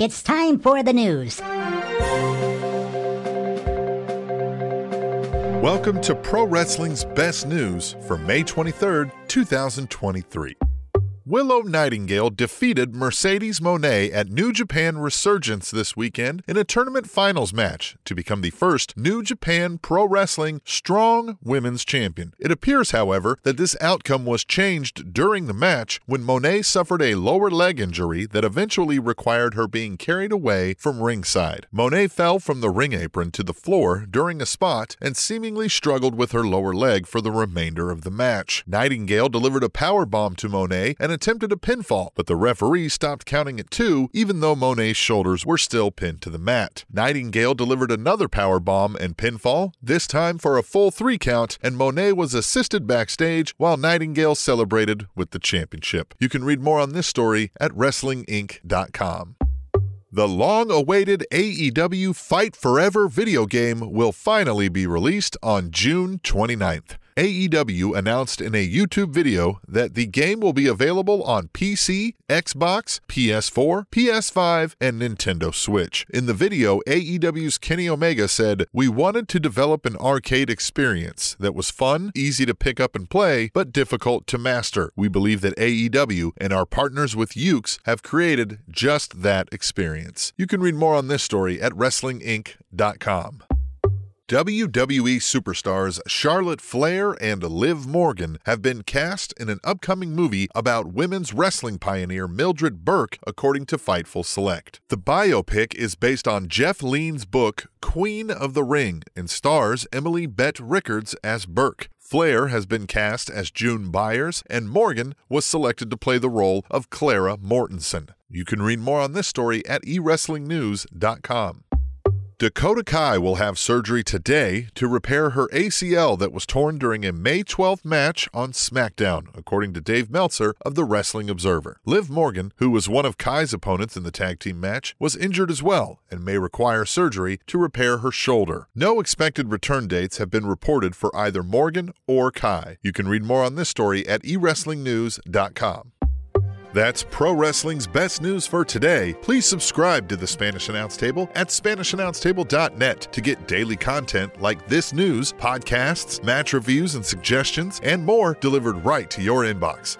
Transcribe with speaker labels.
Speaker 1: It's time for the news.
Speaker 2: Welcome to Pro Wrestling's Best News for May 23rd, 2023. Willow Nightingale defeated Mercedes Moné at New Japan Resurgence this weekend in a tournament finals match to become the first New Japan Pro Wrestling Strong Women's Champion. It appears, however, that this outcome was changed during the match when Moné suffered a lower leg injury that eventually required her being carried away from ringside. Moné fell from the ring apron to the floor during a spot and seemingly struggled with her lower leg for the remainder of the match. Nightingale delivered a power bomb to Moné and attempted a pinfall, but the referee stopped counting at two, even though Moné's shoulders were still pinned to the mat. Nightingale delivered another power bomb and pinfall, this time for a full three count, and Moné was assisted backstage while Nightingale celebrated with the championship. You can read more on this story at WrestlingInc.com. The long awaited AEW Fight Forever video game will finally be released on June 29th. AEW announced in a YouTube video that the game will be available on PC, Xbox, PS4, PS5, and Nintendo Switch. In the video, AEW's Kenny Omega said, We wanted to develop an arcade experience that was fun, easy to pick up and play, but difficult to master. We believe that AEW and our partners with Yuke's have created just that experience. You can read more on this story at WrestlingInc.com. WWE superstars Charlotte Flair and Liv Morgan have been cast in an upcoming movie about women's wrestling pioneer Mildred Burke, according to Fightful Select. The biopic is based on Jeff Leen's book Queen of the Ring and stars Emily Bett Rickards as Burke. Flair has been cast as June Byers, and Morgan was selected to play the role of Clara Mortensen. You can read more on this story at eWrestlingNews.com. Dakota Kai will have surgery today to repair her ACL that was torn during a May 12th match on SmackDown, according to Dave Meltzer of the Wrestling Observer. Liv Morgan, who was one of Kai's opponents in the tag team match, was injured as well and may require surgery to repair her shoulder. No expected return dates have been reported for either Morgan or Kai. You can read more on this story at eWrestlingNews.com. That's pro wrestling's best news for today. Please subscribe to the Spanish Announce Table at SpanishAnnounceTable.net to get daily content like this news, podcasts, match reviews and suggestions, and more delivered right to your inbox.